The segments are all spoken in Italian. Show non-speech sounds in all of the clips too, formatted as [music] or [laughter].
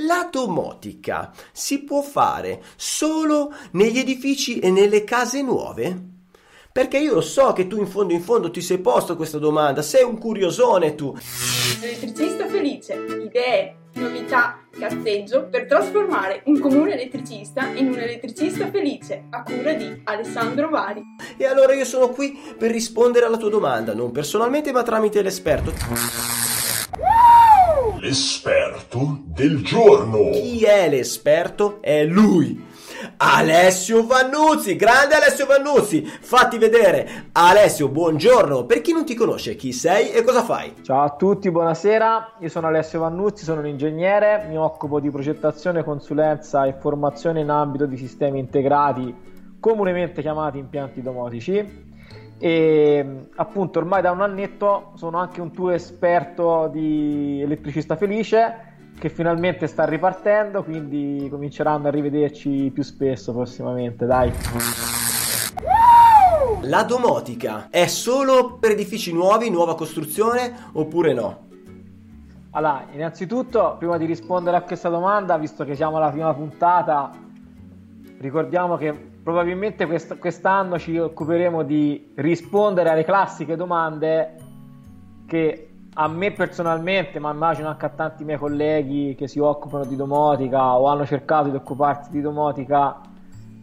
La domotica si può fare solo negli edifici e nelle case nuove? Perché io lo so che tu in fondo in fondo ti sei posto questa domanda, sei un curiosone tu. Elettricista felice, idee, novità, cazzeggio per trasformare un comune elettricista in un elettricista felice a cura di Alessandro Vari. E allora io sono qui per rispondere alla tua domanda, non personalmente ma tramite l'esperto. L'esperto del giorno. Chi è l'esperto? È lui. Alessio Vannuzzi, grande Alessio Vannuzzi, fatti vedere. Alessio, buongiorno. Per chi non ti conosce, chi sei e cosa fai? Ciao a tutti, buonasera. Io sono Alessio Vannuzzi, sono un ingegnere, mi occupo di progettazione, consulenza e formazione in ambito di sistemi integrati, comunemente chiamati impianti domotici. E appunto ormai da un annetto sono anche un tuo esperto di elettricista felice che finalmente sta ripartendo, quindi cominceranno a rivederci più spesso prossimamente, dai. La domotica è solo per edifici nuovi, nuova costruzione oppure no? Allora, innanzitutto, prima di rispondere a questa domanda, visto che siamo alla prima puntata, ricordiamo che probabilmente quest- quest'anno ci occuperemo di rispondere alle classiche domande che a me personalmente, ma immagino anche a tanti miei colleghi che si occupano di domotica o hanno cercato di occuparsi di domotica,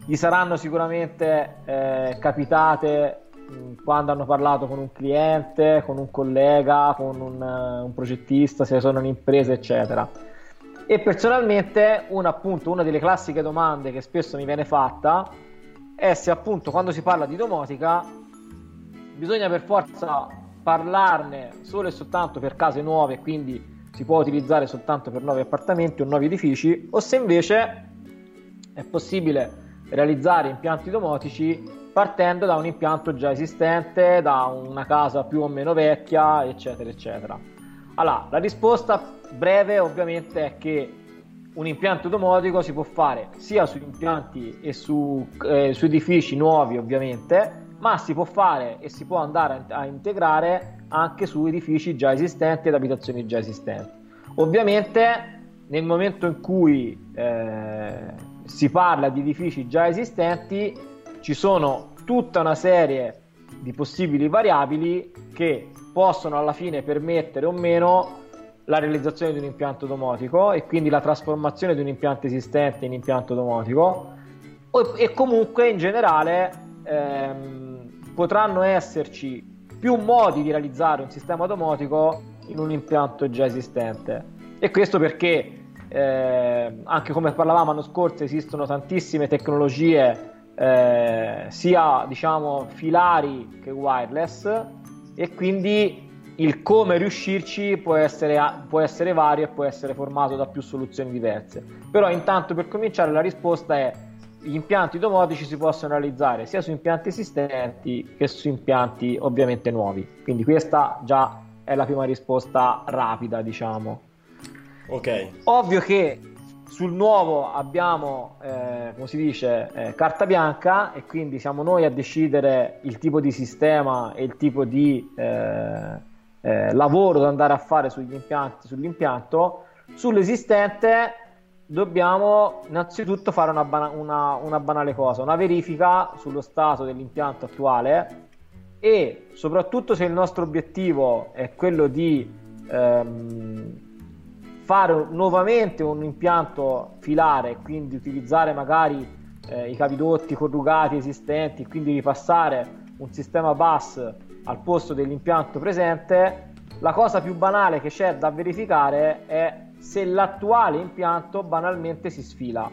gli saranno sicuramente eh, capitate mh, quando hanno parlato con un cliente, con un collega, con un, uh, un progettista, se sono un'impresa, eccetera. E personalmente una, appunto, una delle classiche domande che spesso mi viene fatta è se appunto quando si parla di domotica bisogna per forza parlarne solo e soltanto per case nuove, quindi si può utilizzare soltanto per nuovi appartamenti o nuovi edifici, o se invece è possibile realizzare impianti domotici partendo da un impianto già esistente, da una casa più o meno vecchia, eccetera, eccetera. Allora, la risposta breve ovviamente è che un impianto domotico si può fare sia su impianti e su, eh, su edifici nuovi ovviamente, ma si può fare e si può andare a integrare anche su edifici già esistenti ed abitazioni già esistenti. Ovviamente nel momento in cui eh, si parla di edifici già esistenti ci sono tutta una serie di possibili variabili che possono alla fine permettere o meno la realizzazione di un impianto domotico e quindi la trasformazione di un impianto esistente in impianto domotico e comunque in generale ehm, potranno esserci più modi di realizzare un sistema domotico in un impianto già esistente. E questo perché, eh, anche come parlavamo l'anno scorso, esistono tantissime tecnologie, eh, sia diciamo filari che wireless, e quindi il come riuscirci può essere, può essere vario e può essere formato da più soluzioni diverse. Però intanto per cominciare la risposta è gli impianti domotici si possono realizzare sia su impianti esistenti che su impianti ovviamente nuovi. Quindi questa già è la prima risposta rapida, diciamo. Ok. Ovvio che sul nuovo abbiamo, eh, come si dice, eh, carta bianca e quindi siamo noi a decidere il tipo di sistema e il tipo di eh, eh lavoro da andare a fare sugli impianti, sull'impianto. Sull'esistente dobbiamo innanzitutto fare una, bana- una, una, banale cosa, una verifica sullo stato dell'impianto attuale e soprattutto se il nostro obiettivo è quello di ehm, fare nuovamente un impianto filare, quindi utilizzare magari eh, i cavidotti corrugati esistenti, quindi ripassare un sistema bus al posto dell'impianto presente, la cosa più banale che c'è da verificare è se l'attuale impianto banalmente si sfila.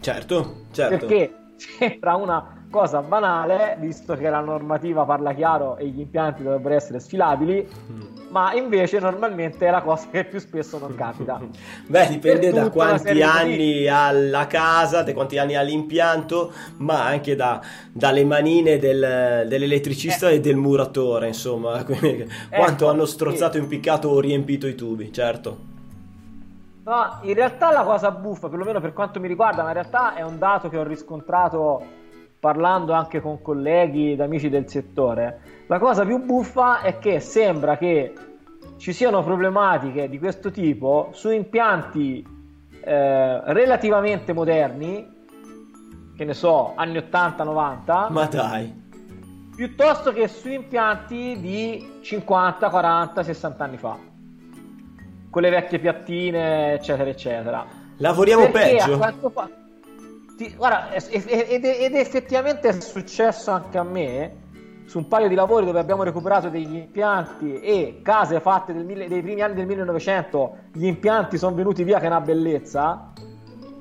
Certo, certo. Perché sembra una cosa banale, visto che la normativa parla chiaro e gli impianti dovrebbero essere sfilabili, mm. Ma invece normalmente è la cosa che più spesso non capita. [laughs] Beh, dipende da quanti anni di... ha la casa, da quanti anni ha l'impianto, ma anche da, dalle manine del, dell'elettricista eh. e del muratore, insomma, [laughs] quindi, ecco, quanto hanno strozzato, sì. impiccato o riempito i tubi, certo. No, in realtà la cosa buffa, perlomeno per quanto mi riguarda, ma in realtà è un dato che ho riscontrato parlando anche con colleghi ed amici del settore. La cosa più buffa è che sembra che ci siano problematiche di questo tipo su impianti eh, relativamente moderni, che ne so, anni 80-90. Ma dai. Piuttosto che su impianti di 50, 40, 60 anni fa. Con le vecchie piattine, eccetera, eccetera. Lavoriamo Perché peggio. a quanto fa- ti- guarda, ed, ed- effettivamente è successo anche a me su un paio di lavori dove abbiamo recuperato degli impianti e case fatte del dei primi anni del 1900, gli impianti sono venuti via che è una bellezza.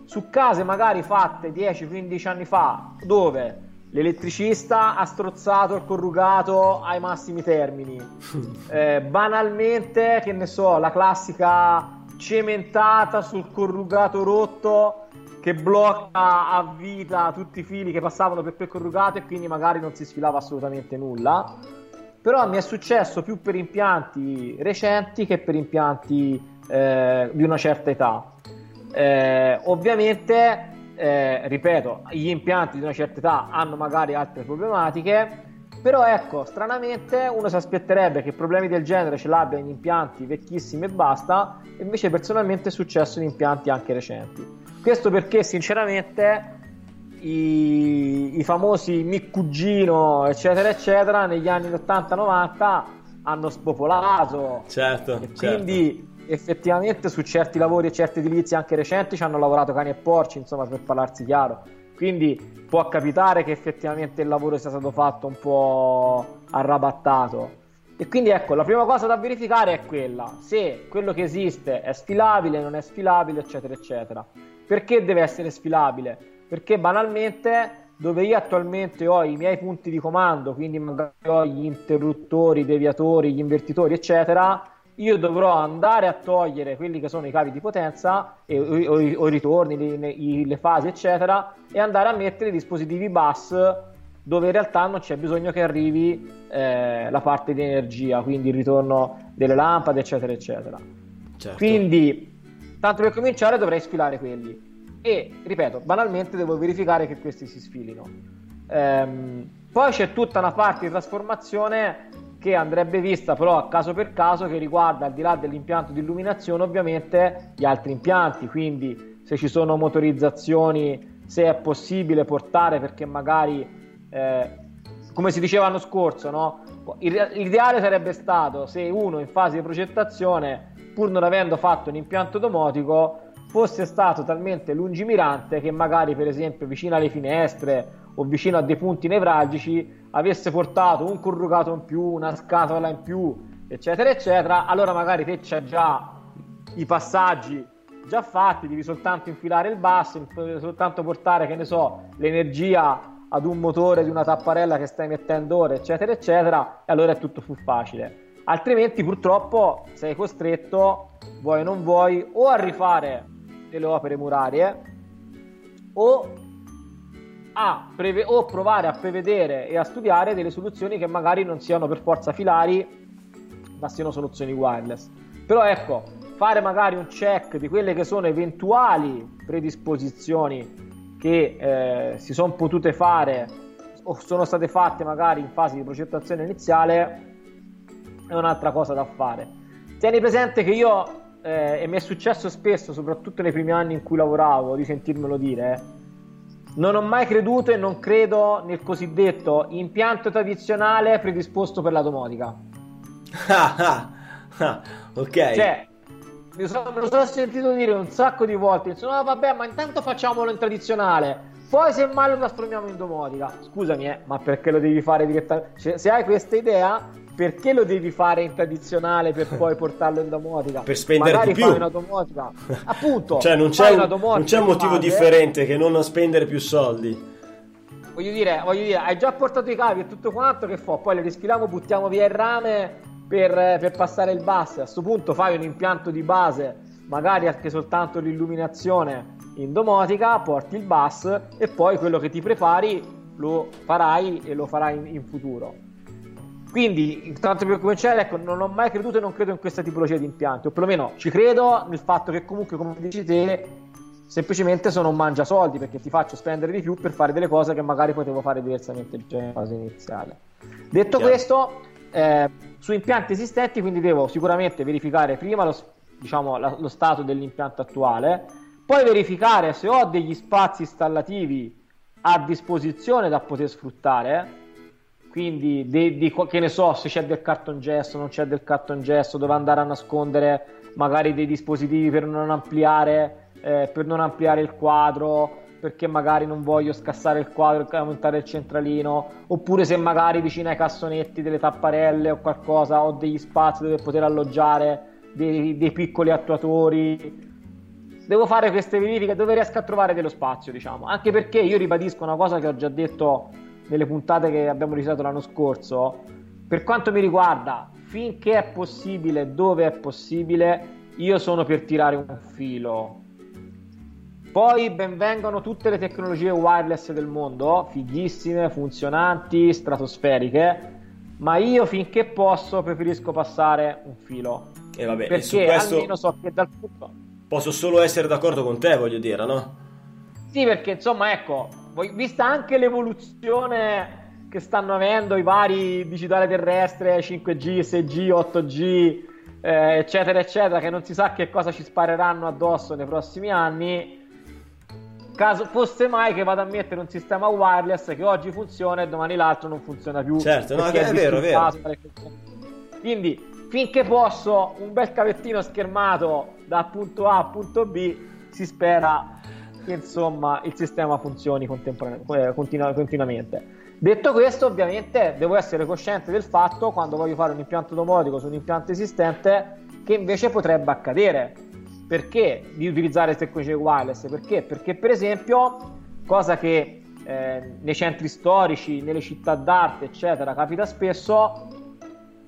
Su case magari fatte 10-15 anni fa, dove l'elettricista ha strozzato il corrugato ai massimi termini. [laughs] Eh, banalmente, che ne so, la classica cementata sul corrugato rotto che blocca a vita tutti i fili che passavano per quel corrugato e quindi magari non si sfilava assolutamente nulla. Però mi è successo più per impianti recenti che per impianti eh, di una certa età. Eh, ovviamente, eh, ripeto, gli impianti di una certa età hanno magari altre problematiche, però ecco, stranamente uno si aspetterebbe che problemi del genere ce l'abbia in impianti vecchissimi e basta, invece personalmente è successo in impianti anche recenti. Questo perché sinceramente i, i famosi mic cugino, eccetera, eccetera, negli anni 80-90 hanno spopolato. Certo, E certo. quindi effettivamente su certi lavori e certi edilizi anche recenti ci hanno lavorato cani e porci, insomma, per parlarsi chiaro. Quindi può capitare che effettivamente il lavoro sia stato fatto un po' arrabattato. E quindi ecco, la prima cosa da verificare è quella, se quello che esiste è sfilabile, non è sfilabile, eccetera, eccetera. Perché deve essere sfilabile? Perché banalmente dove io attualmente ho i miei punti di comando, quindi magari ho gli interruttori, i deviatori, gli invertitori, eccetera, io dovrò andare a togliere quelli che sono i cavi di potenza e, o, o i- o i ritorni, le, le fasi, eccetera, e andare a mettere i dispositivi bus dove in realtà non c'è bisogno che arrivi eh, la parte di energia, quindi il ritorno delle lampade, eccetera, eccetera. certo. Quindi, tanto per cominciare, dovrei sfilare quelli. E ripeto, banalmente devo verificare che questi si sfilino. Ehm, poi c'è tutta una parte di trasformazione che andrebbe vista però a caso per caso che riguarda al di là dell'impianto di illuminazione ovviamente gli altri impianti quindi se ci sono motorizzazioni se è possibile portare perché magari eh, come si diceva l'anno scorso no? L'ideale sarebbe stato se uno in fase di progettazione pur non avendo fatto un impianto domotico fosse stato talmente lungimirante che magari per esempio vicino alle finestre o vicino a dei punti nevralgici avesse portato un corrugato in più, una scatola in più, eccetera, eccetera, allora magari te c'hai già i passaggi già fatti, devi soltanto infilare il basso, devi soltanto portare, che ne so, l'energia ad un motore di una tapparella che stai mettendo ora, eccetera, eccetera, e allora è tutto più facile. Altrimenti purtroppo sei costretto, vuoi o non vuoi, o a rifare delle opere murarie o a preve- o provare a prevedere e a studiare delle soluzioni che magari non siano per forza filari, ma siano soluzioni wireless. Però ecco, fare magari un check di quelle che sono eventuali predisposizioni che eh, si sono potute fare o sono state fatte magari in fase di progettazione iniziale è un'altra cosa da fare. Tieni presente che io, eh, e mi è successo spesso, soprattutto nei primi anni in cui lavoravo, di sentirmelo dire, eh, non ho mai creduto e non credo nel cosiddetto impianto tradizionale predisposto per la domotica. [laughs] Ok. Cioè, mi sono, me lo sono sentito dire un sacco di volte. Insomma, "Ah, vabbè, ma intanto facciamolo in tradizionale. Poi semmai lo trasformiamo in domotica. Scusami, eh, ma perché lo devi fare direttamente? Cioè, se hai questa idea, perché lo devi fare in tradizionale per [laughs] poi portarlo in domotica? Per spendere Magari di più. fai una domotica. Appunto. cioè, non c'è, un, non c'è un motivo base. differente che non spendere più soldi. Voglio dire, voglio dire, hai già portato i cavi e tutto quanto, che fa? Poi le risfiliamo, buttiamo via il rame per, per passare il bus. A questo punto fai un impianto di base, magari anche soltanto l'illuminazione in domotica, porti il bus e poi quello che ti prepari lo farai e lo farai in, in futuro. Quindi, intanto per cominciare, ecco, non ho mai creduto e non credo in questa tipologia di impianti, o perlomeno ci credo nel fatto che comunque, come dici te, semplicemente sono un mangiasoldi perché ti faccio spendere di più per fare delle cose che magari potevo fare diversamente già in fase iniziale. Detto Chiaro. questo, eh, su impianti esistenti, quindi devo sicuramente verificare prima lo, diciamo, la- lo stato dell'impianto attuale, poi verificare se ho degli spazi installativi a disposizione da poter sfruttare quindi di, di, che ne so se c'è del cartongesso non c'è del cartongesso dove andare a nascondere magari dei dispositivi per non ampliare eh, per non ampliare il quadro perché magari non voglio scassare il quadro e aumentare il centralino oppure se magari vicino ai cassonetti delle tapparelle o qualcosa ho degli spazi dove poter alloggiare dei, dei piccoli attuatori. Devo fare queste verifiche dove riesco a trovare dello spazio diciamo. Anche perché io ribadisco una cosa che ho già detto nelle puntate che abbiamo registrato l'anno scorso, per quanto mi riguarda, finché è possibile, dove è possibile, io sono per tirare un filo. Poi benvengano tutte le tecnologie wireless del mondo, fighissime, funzionanti, stratosferiche, ma io finché posso preferisco passare un filo. E vabbè, perché e questo almeno so che dal punto... Posso solo essere d'accordo con te, voglio dire, no? Sì, perché insomma, ecco, vista anche l'evoluzione che stanno avendo i vari digitale terrestre 5G, 6G, 8G, eh, eccetera, eccetera, che non si sa che cosa ci spareranno addosso nei prossimi anni. Caso fosse mai che vado a mettere un sistema wireless che oggi funziona e domani l'altro non funziona più. Certo, no, è, è vero, è vero. Quindi, finché posso, un bel cavettino schermato da punto A a punto B, si spera insomma il sistema funzioni eh, continu- continuamente. Detto questo, ovviamente devo essere cosciente del fatto quando voglio fare un impianto domotico su un impianto esistente che invece potrebbe accadere. Perché di utilizzare tecnologie wireless? Perché? Perché per esempio, cosa che eh, nei centri storici, nelle città d'arte, eccetera, capita spesso,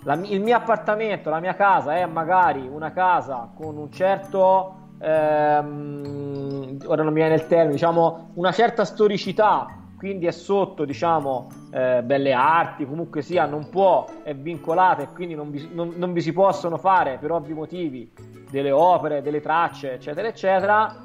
la, il mio appartamento, la mia casa è magari una casa con un certo ehm, ora non mi viene il termine, diciamo una certa storicità, quindi è sotto, diciamo, eh, belle arti, comunque sia, non può, è vincolata e quindi non vi, non, non vi si possono fare per ovvi motivi delle opere, delle tracce, eccetera, eccetera.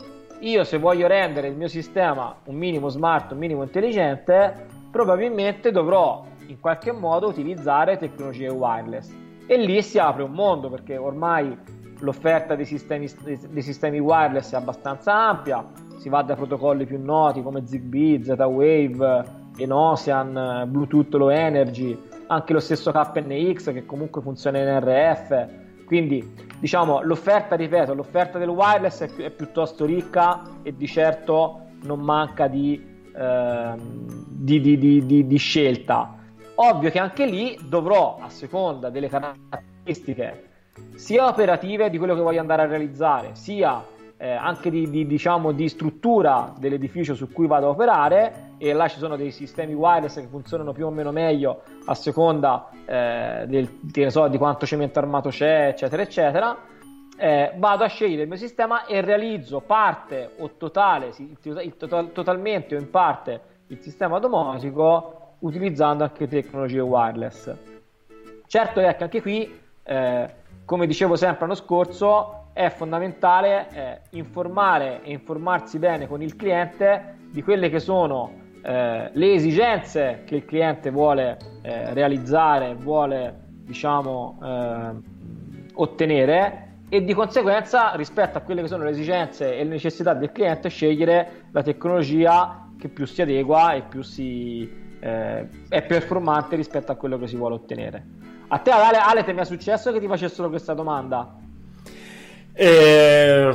Io se voglio rendere il mio sistema un minimo smart, un minimo intelligente, probabilmente dovrò in qualche modo utilizzare tecnologie wireless. E lì si apre un mondo perché ormai l'offerta dei sistemi, dei sistemi wireless è abbastanza ampia, si va dai protocolli più noti come ZigBee, Z-Wave, Enosian, Bluetooth Low Energy, anche lo stesso KNX che comunque funziona in RF. Quindi diciamo l'offerta, ripeto, l'offerta del wireless è, è piuttosto ricca e di certo non manca di, eh, di, di, di scelta. Ovvio che anche lì dovrò, a seconda delle caratteristiche sia operative di quello che voglio andare a realizzare, sia eh, anche di, di, diciamo, di, struttura dell'edificio su cui vado a operare e là ci sono dei sistemi wireless che funzionano più o meno meglio a seconda eh, del, so, di quanto cemento armato c'è, eccetera, eccetera. Eh, vado a scegliere il mio sistema e realizzo parte o totale, il, total, totalmente o in parte il sistema domotico utilizzando anche tecnologie wireless. Certo è che anche qui eh, come dicevo sempre l'anno scorso, è fondamentale eh, informare e informarsi bene con il cliente di quelle che sono eh, le esigenze che il cliente vuole eh, realizzare, vuole diciamo eh, ottenere e di conseguenza rispetto a quelle che sono le esigenze e le necessità del cliente scegliere la tecnologia che più si adegua e più si, eh, è performante rispetto a quello che si vuole ottenere. A te, Ale, Ale ti è mai successo che ti facessero questa domanda? Eh...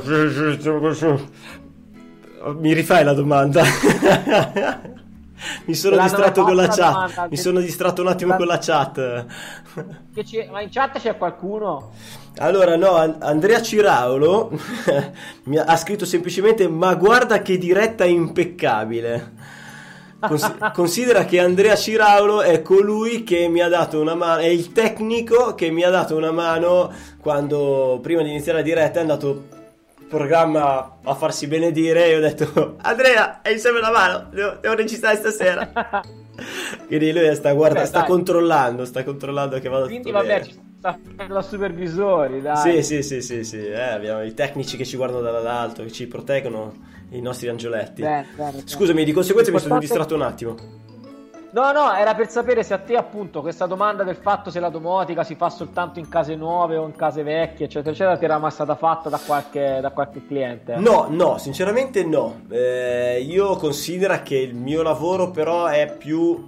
Mi rifai la domanda? [laughs] Mi sono distratto con la chat. Mi sono distratto un attimo la... con la chat. Ma in chat c'è qualcuno? Allora, no, Andrea Ciraulo [laughs] mi ha scritto semplicemente: Ma guarda che diretta impeccabile. Considera che Andrea Ciraulo è colui che mi ha dato una mano, è il tecnico che mi ha dato una mano quando prima di iniziare la diretta è andato programma a farsi benedire e ho detto Andrea hai insieme la mano devo, devo registrare stasera [laughs] quindi lui sta, guarda, Beh, sta controllando sta controllando che vada quindi tutto vabbè bene. ci sta da supervisori dai sì sì sì sì, sì. Eh, abbiamo i tecnici che ci guardano dall'alto che ci proteggono i nostri angioletti. Bene, bene, Scusami, di conseguenza mi sono distratto un attimo. No, no, era per sapere se a te appunto questa domanda del fatto se la domotica si fa soltanto in case nuove o in case vecchie, eccetera, eccetera, ti era mai stata fatta da qualche, da qualche cliente? No, no, sinceramente no. Eh, io considero che il mio lavoro però è più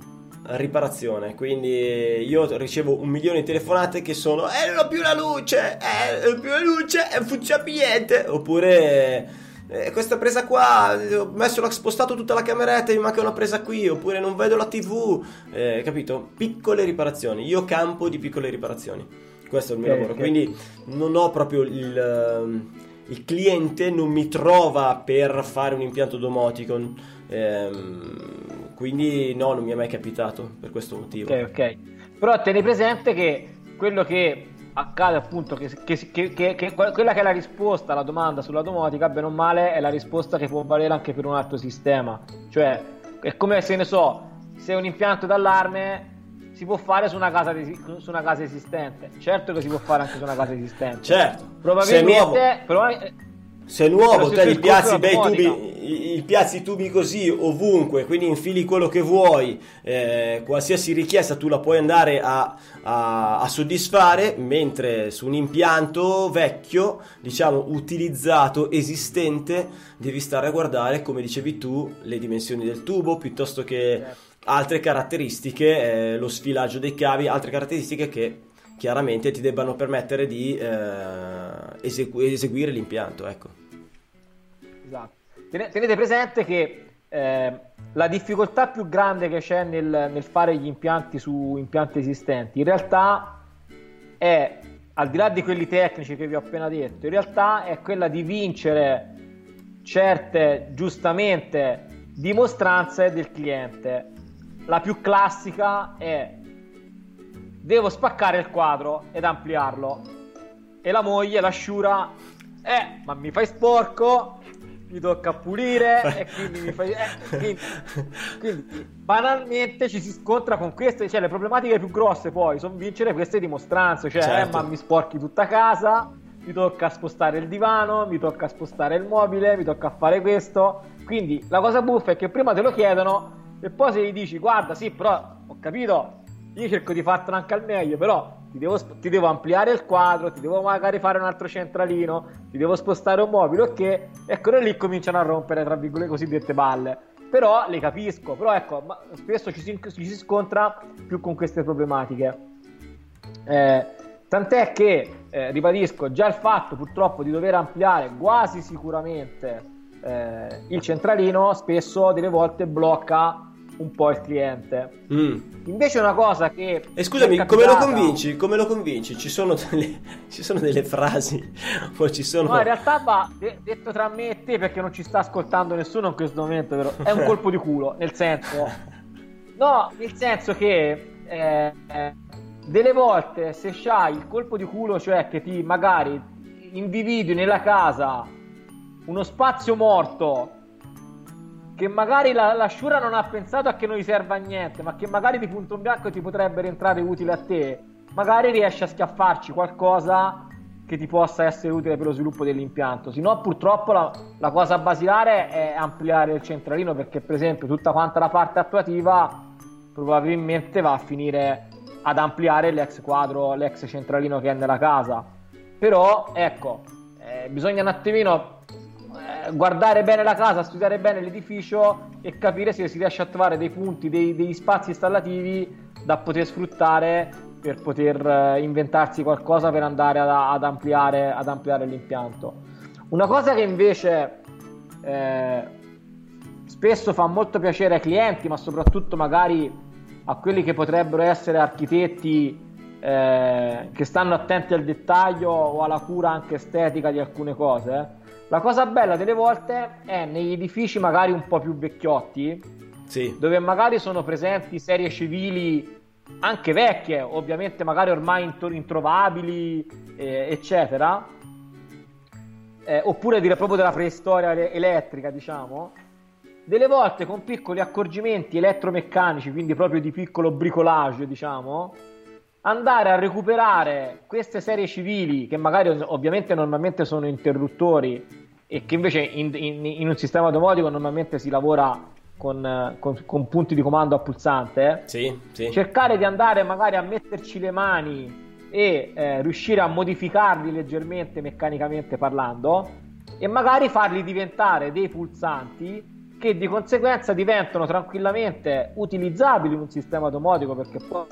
riparazione, quindi io ricevo un milione di telefonate che sono eh non ho più la luce, eh non ho più la luce, non funziona più niente, oppure eh, questa presa qua, ho messo, ho spostato tutta la cameretta e mi manca una presa qui, oppure non vedo la tv, eh, capito? Piccole riparazioni, io campo di piccole riparazioni, questo è il mio okay, lavoro, okay. quindi non ho proprio il, ehm, il, cliente, non mi trova per fare un impianto domotico, ehm, quindi no, non mi è mai capitato per questo motivo. Ok, ok, però tieni presente che quello che accade appunto che, che, che, che, quella che è la risposta alla domanda sulla domotica, bene o male, è la risposta che può valere anche per un altro sistema. Cioè, è come se ne so, se un impianto d'allarme si può fare su una casa, di, su una casa esistente. Certo che si può fare anche su una casa esistente. Certo. Probabilmente, probabilmente se è nuovo, te li piazzi bei tubi, piazzi i tubi così ovunque, quindi infili quello che vuoi, eh, qualsiasi richiesta tu la puoi andare a, a, a, soddisfare, mentre su un impianto vecchio, diciamo utilizzato, esistente, devi stare a guardare, come dicevi tu, le dimensioni del tubo piuttosto che certo. altre caratteristiche, eh, lo sfilaggio dei cavi, altre caratteristiche che chiaramente ti debbano permettere di eh, esegu- eseguire l'impianto. Ecco. Esatto. Tenete presente che eh, la difficoltà più grande che c'è nel, nel, fare gli impianti su impianti esistenti in realtà è, al di là di quelli tecnici che vi ho appena detto, in realtà è quella di vincere certe, giustamente, dimostranze del cliente. La più classica è devo spaccare il quadro ed ampliarlo. E la moglie, la sciura, eh, ma mi fai sporco, mi tocca pulire e quindi mi fai... Eh, quindi, quindi, banalmente ci si scontra con queste, cioè le problematiche più grosse poi sono vincere queste dimostranze, cioè certo. eh, ma mi sporchi tutta casa, mi tocca spostare il divano, mi tocca spostare il mobile, mi tocca fare questo. Quindi la cosa buffa è che prima te lo chiedono e poi se gli dici guarda sì però ho capito io cerco di fartelo anche al meglio, però ti devo, ti devo, ampliare il quadro, ti devo magari fare un altro centralino, ti devo spostare un mobile, ok? Ecco, lì cominciano a rompere, tra virgolette, cosiddette balle. Però le capisco, però ecco, spesso ci si, ci si, scontra più con queste problematiche. Eh, tant'è che, eh, ribadisco, già il fatto purtroppo di dover ampliare quasi sicuramente eh, il centralino spesso delle volte blocca un po' il cliente. Mm. Invece una cosa che... E scusami, capitata... come lo convinci? Come lo convinci? Ci sono delle, [laughs] ci sono delle frasi [laughs] o ci sono... No, in realtà va detto tra me e te perché non ci sta ascoltando nessuno in questo momento, però è un [laughs] colpo di culo, nel senso... No, nel senso che eh, delle volte se c'hai il colpo di culo, cioè che ti magari individui nella casa uno spazio morto che magari la, la Shura non ha pensato a che non gli serva a niente, ma che magari di punto in bianco ti potrebbe rientrare utile a te, magari riesci a schiaffarci qualcosa che ti possa essere utile per lo sviluppo dell'impianto. Se no, purtroppo la, la, cosa basilare è ampliare il centralino perché, per esempio, tutta quanta la parte attuativa probabilmente va a finire ad ampliare l'ex quadro, l'ex centralino che è nella casa. Però, ecco, eh, bisogna un attimino guardare bene la casa, studiare bene l'edificio e capire se si riesce a trovare dei punti, dei, degli spazi installativi da poter sfruttare per poter eh, inventarsi qualcosa per andare ad, ad, ampliare, ad ampliare, l'impianto. Una cosa che invece eh, spesso fa molto piacere ai clienti, ma soprattutto magari a quelli che potrebbero essere architetti eh, che stanno attenti al dettaglio o alla cura anche estetica di alcune cose la cosa bella delle volte è negli edifici magari un po' più vecchiotti, sì. dove magari sono presenti serie civili anche vecchie, ovviamente magari ormai introvabili, eh, eccetera, eh, oppure dire proprio della preistoria elettrica, diciamo, delle volte con piccoli accorgimenti elettromeccanici, quindi proprio di piccolo bricolage, diciamo, andare a recuperare queste serie civili che magari ovviamente normalmente sono interruttori e che invece in, in, in un sistema domotico normalmente si lavora con, con, con punti di comando a pulsante, sì, sì. cercare di andare magari a metterci le mani e eh, riuscire a modificarli leggermente meccanicamente parlando e magari farli diventare dei pulsanti che di conseguenza diventano tranquillamente utilizzabili in un sistema domotico perché poi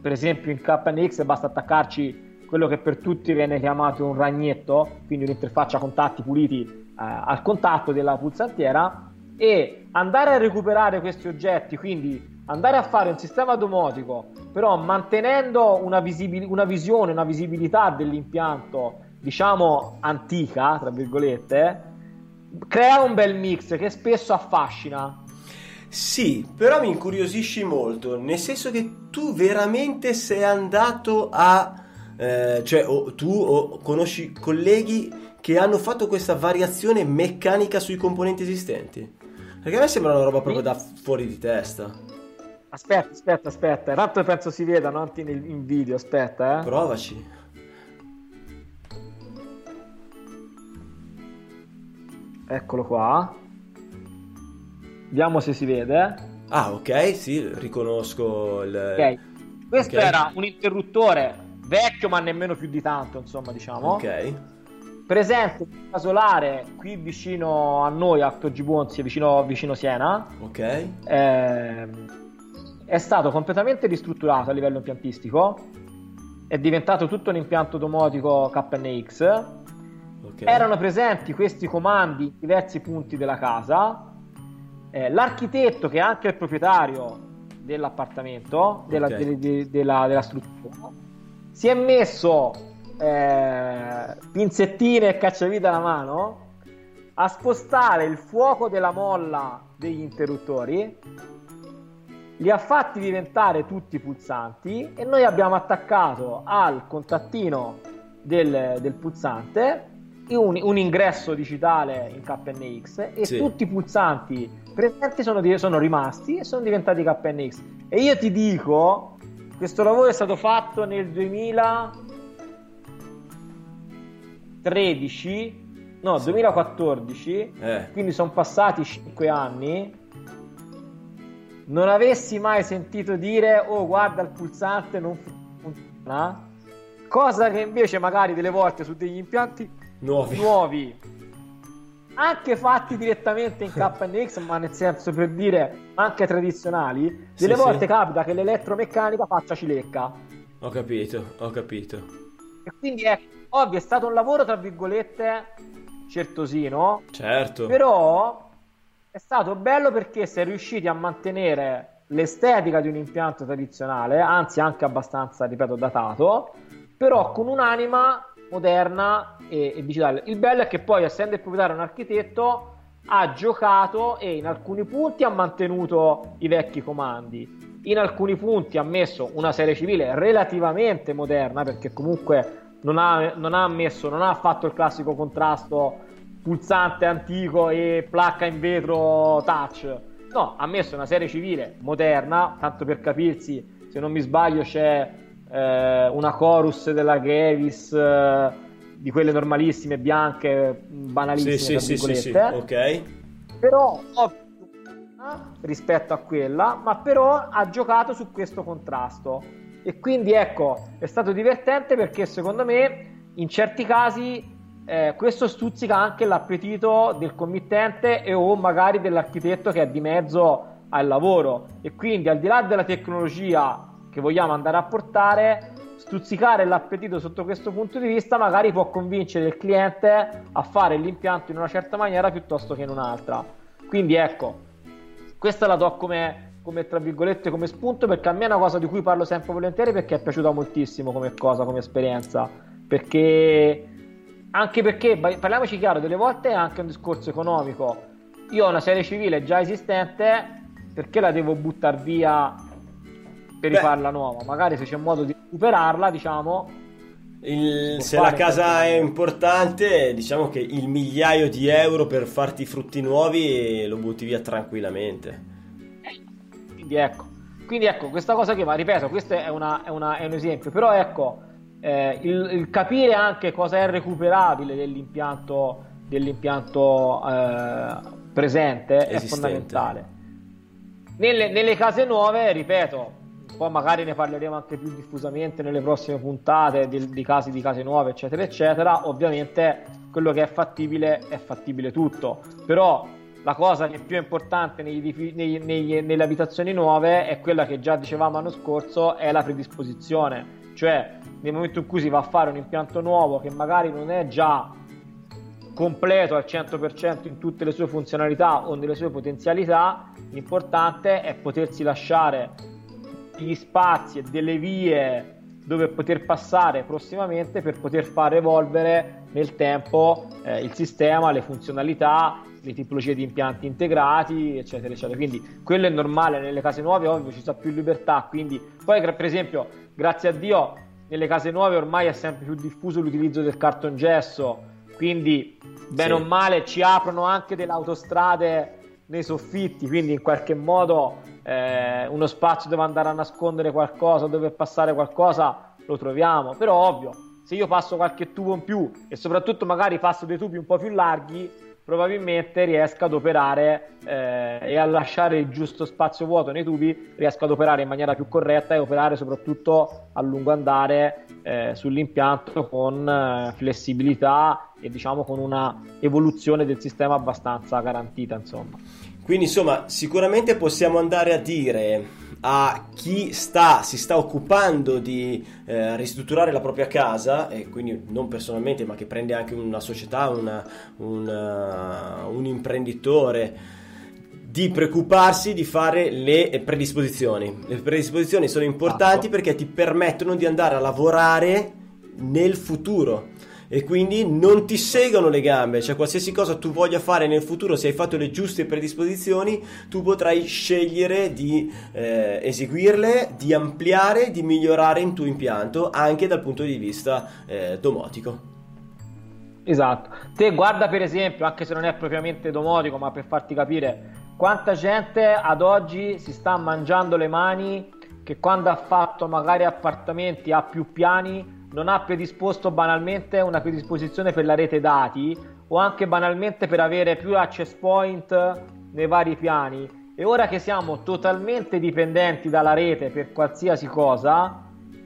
per esempio in KNX basta attaccarci quello che per tutti viene chiamato un ragnetto quindi un'interfaccia contatti puliti eh, al contatto della pulsantiera e andare a recuperare questi oggetti quindi andare a fare un sistema domotico, però mantenendo una, visibil- una visione, una visibilità dell'impianto, diciamo antica, tra virgolette, crea un bel mix che spesso affascina. Sì, però mi incuriosisci molto, nel senso che tu veramente sei andato a... Eh, cioè o, tu o conosci colleghi che hanno fatto questa variazione meccanica sui componenti esistenti? Perché a me sembra una roba proprio da fuori di testa. Aspetta, aspetta, aspetta. Tanto penso si veda, non in video. Aspetta, eh. Provaci. Eccolo qua. Vediamo se si vede. Ah, ok, sì, riconosco il... Ok. Questo okay. era un interruttore vecchio, ma nemmeno più di tanto, insomma, diciamo. Ok. Presente in casolare qui vicino a noi, a Toggi Bonzi, vicino, vicino Siena. Ok. Eh, è stato completamente ristrutturato a livello impiantistico, è diventato tutto un impianto domotico KNX. Okay. Erano presenti questi comandi in diversi punti della casa. Eh, l'architetto, che è anche il proprietario dell'appartamento, della, okay. de, de, della, della, struttura, si è messo eh, pinzettine e cacciavite alla mano a spostare il fuoco della molla degli interruttori li ha fatti diventare tutti pulsanti e noi abbiamo attaccato al contattino del, del pulsante un, un, ingresso digitale in KNX e sì. tutti i pulsanti presenti sono, sono, rimasti e sono diventati KNX e io ti dico questo lavoro è stato fatto nel 2013 no sì. 2014 eh. quindi sono passati 5 anni non avessi mai sentito dire oh guarda il pulsante non funziona cosa che invece magari delle volte su degli impianti nuovi, nuovi. Anche fatti direttamente in [laughs] KNX ma nel senso per dire anche tradizionali delle sì, volte sì. capita che l'elettromeccanica faccia cilecca. Ho capito ho capito. E quindi è ovvio è stato un lavoro tra virgolette certosino certo. però è stato bello perché si è riusciti a mantenere l'estetica di un impianto tradizionale, anzi anche abbastanza, ripeto, datato, però con un'anima moderna e, e digitale. Il bello è che poi, essendo il proprietario un architetto, ha giocato e in alcuni punti ha mantenuto i vecchi comandi, in alcuni punti ha messo una serie civile relativamente moderna, perché comunque non ha, non ha messo, non ha fatto il classico contrasto pulsante antico e placca in vetro touch. No, ha messo una serie civile moderna, tanto per capirsi, se non mi sbaglio c'è eh, una chorus della Gavis eh, di quelle normalissime, bianche, banalissime, sì, sì, sì, ok. Però rispetto a quella, ma però ha giocato su questo contrasto. E quindi ecco, è stato divertente perché secondo me in certi casi eh, questo stuzzica anche l'appetito del committente e o magari dell'architetto che è di mezzo al lavoro e quindi al di là della tecnologia che vogliamo andare a portare stuzzicare l'appetito sotto questo punto di vista magari può convincere il cliente a fare l'impianto in una certa maniera piuttosto che in un'altra quindi ecco questa la do come, come tra virgolette come spunto perché a me è una cosa di cui parlo sempre volentieri perché è piaciuta moltissimo come cosa come esperienza perché anche perché, parliamoci chiaro, delle volte è anche un discorso economico. Io ho una serie civile già esistente, perché la devo buttare via per Beh. rifarla nuova? Magari se c'è modo di recuperarla, diciamo. Il, se la casa è importante, diciamo che il migliaio di euro per farti frutti nuovi lo butti via tranquillamente. Quindi ecco, quindi ecco questa cosa che va, ripeto, questo è, una, è, una, è un esempio, però ecco eh, il, il, capire anche cosa è recuperabile dell'impianto, dell'impianto eh, presente Esistente. è fondamentale. Nelle, nelle case nuove, ripeto, poi magari ne parleremo anche più diffusamente nelle prossime puntate di, di, casi di case nuove, eccetera, eccetera. Ovviamente quello che è fattibile è fattibile tutto, però la cosa che è più importante negli, negli, negli, nelle abitazioni nuove è quella che già dicevamo l'anno scorso, è la predisposizione. Cioè, nel momento in cui si va a fare un impianto nuovo che magari non è già completo al 100% in tutte le sue funzionalità o nelle sue potenzialità, l'importante è potersi lasciare gli spazi e delle vie dove poter passare prossimamente per poter far evolvere nel tempo eh, il sistema, le funzionalità, le tipologie di impianti integrati, eccetera, eccetera. Quindi quello è normale nelle case nuove, ovvio ci sta più libertà. Quindi, poi, per esempio, grazie a Dio, nelle case nuove ormai è sempre più diffuso l'utilizzo del cartongesso. Quindi, bene sì. o male, ci aprono anche delle autostrade nei soffitti, quindi in qualche modo eh, uno spazio dove andare a nascondere qualcosa, dove passare qualcosa, lo troviamo. Però ovvio, se io passo qualche tubo in più e soprattutto magari passo dei tubi un po' più larghi, probabilmente riesco ad operare eh, e a lasciare il giusto spazio vuoto nei tubi, riesco ad operare in maniera più corretta e operare soprattutto a lungo andare eh, sull'impianto con eh, flessibilità e diciamo con una evoluzione del sistema abbastanza garantita insomma. Quindi insomma sicuramente possiamo andare a dire a chi sta, si sta occupando di eh, ristrutturare la propria casa, e quindi non personalmente, ma che prende anche una società, una, una, un imprenditore, di preoccuparsi di fare le predisposizioni. Le predisposizioni sono importanti ah, perché ti permettono di andare a lavorare nel futuro e quindi non ti segano le gambe, cioè qualsiasi cosa tu voglia fare nel futuro, se hai fatto le giuste predisposizioni, tu potrai scegliere di eh, eseguirle, di ampliare, di migliorare il tuo impianto anche dal punto di vista eh, domotico. Esatto, te guarda per esempio, anche se non è propriamente domotico, ma per farti capire quanta gente ad oggi si sta mangiando le mani che quando ha fatto magari appartamenti a più piani non ha predisposto banalmente una predisposizione per la rete dati o anche banalmente per avere più access point nei vari piani. E ora che siamo totalmente dipendenti dalla rete per qualsiasi cosa,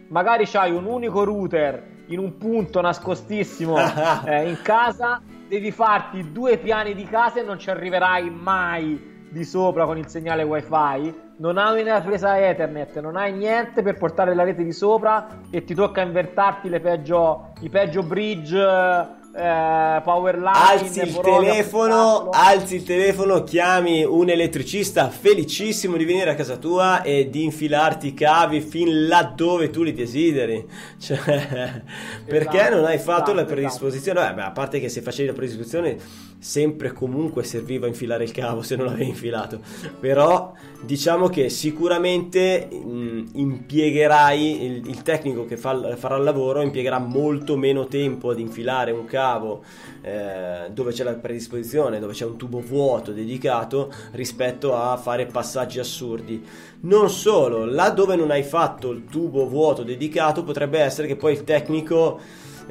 magari c'hai un unico router in un punto nascostissimo [laughs] eh, in casa, devi farti due piani di casa e non ci arriverai mai di sopra con il segnale wifi non hai una presa Ethernet, non hai niente per portare la rete di sopra e ti tocca invertarti peggio, i peggio bridge eh, power line alzi il telefono alzi il telefono chiami un elettricista felicissimo di venire a casa tua e di infilarti i cavi fin laddove tu li desideri. [laughs] Cioè, esatto, perché non hai fatto esatto, la predisposizione? Esatto. Beh, a parte che se facevi la predisposizione sempre comunque serviva infilare il cavo se non l'avevi infilato però diciamo che sicuramente mh, impiegherai il, il, tecnico che fa, farà il lavoro impiegherà molto meno tempo ad infilare un cavo cavo eh, dove c'è la predisposizione, dove c'è un tubo vuoto dedicato rispetto a fare passaggi assurdi. Non solo, là dove non hai fatto il tubo vuoto dedicato potrebbe essere che poi il tecnico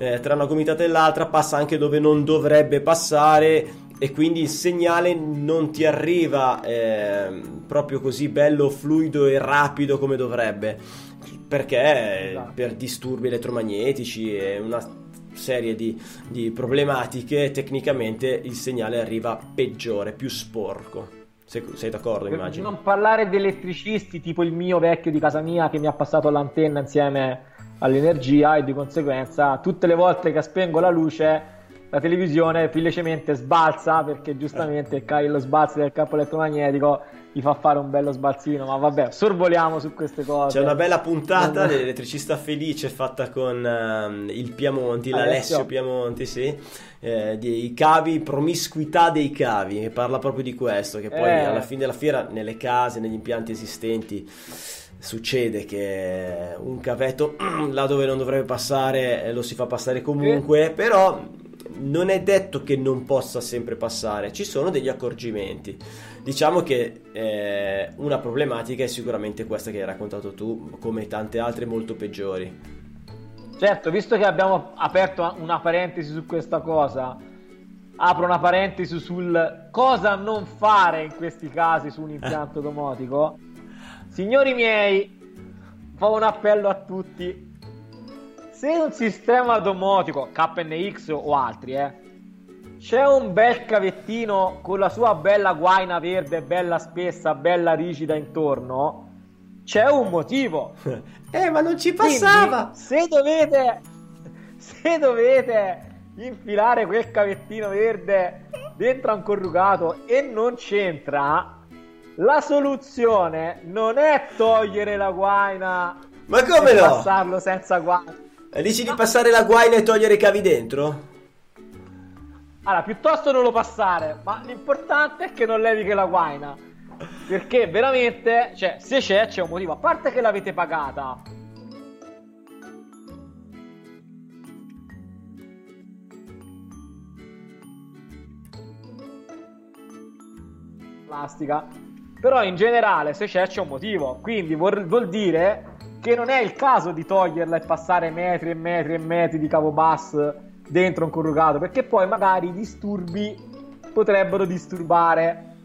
eh, tra una gomitata e l'altra passa anche dove non dovrebbe passare e quindi il segnale non ti arriva eh, proprio così bello, fluido e rapido come dovrebbe perché esatto. per disturbi elettromagnetici e una serie di, di problematiche, tecnicamente il segnale arriva peggiore, più sporco. Sei, d'accordo, per immagino? Non parlare di elettricisti tipo il mio vecchio di casa mia che mi ha passato l'antenna insieme all'energia e di conseguenza tutte le volte che spengo la luce la televisione felicemente sbalza perché giustamente lo sbalzo del campo elettromagnetico gli fa fare un bello sbalzino, ma vabbè, sorvoliamo su queste cose. C'è una bella puntata dell'elettricista felice fatta con uh, il Piamonti, Alessio. l'Alessio Piamonti, sì, eh, dei cavi, promiscuità dei cavi, che parla proprio di questo, che poi eh. alla fine della fiera nelle case, negli impianti esistenti succede che un cavetto [clears throat] là dove non dovrebbe passare lo si fa passare comunque, eh. però non è detto che non possa sempre passare, ci sono degli accorgimenti. Diciamo che eh, una problematica è sicuramente questa che hai raccontato tu, come tante altre molto peggiori. Certo, visto che abbiamo aperto una parentesi su questa cosa, apro una parentesi sul cosa non fare in questi casi su un impianto domotico. Signori miei, fa un appello a tutti. Se un sistema domotico, KNX o altri, eh, c'è un bel cavettino con la sua bella guaina verde, bella spessa, bella rigida intorno, c'è un motivo. [laughs] Eh, ma non ci passava! Quindi, se dovete, se dovete infilare quel cavettino verde dentro a un corrugato e non c'entra, la soluzione non è togliere la guaina ma come e no? passarlo senza guaina. Dici di passare la guaina e togliere i cavi dentro? Allora, piuttosto non lo passare, ma l'importante è che non levi che la guaina. Perché veramente, cioè, se c'è, c'è un motivo. A parte che l'avete pagata, plastica. Però in generale, se c'è, c'è un motivo. Quindi vuol, vuol, dire che non è il caso di toglierla e passare metri e metri e metri di cavo bus dentro un corrugato, perché poi magari i disturbi potrebbero disturbare.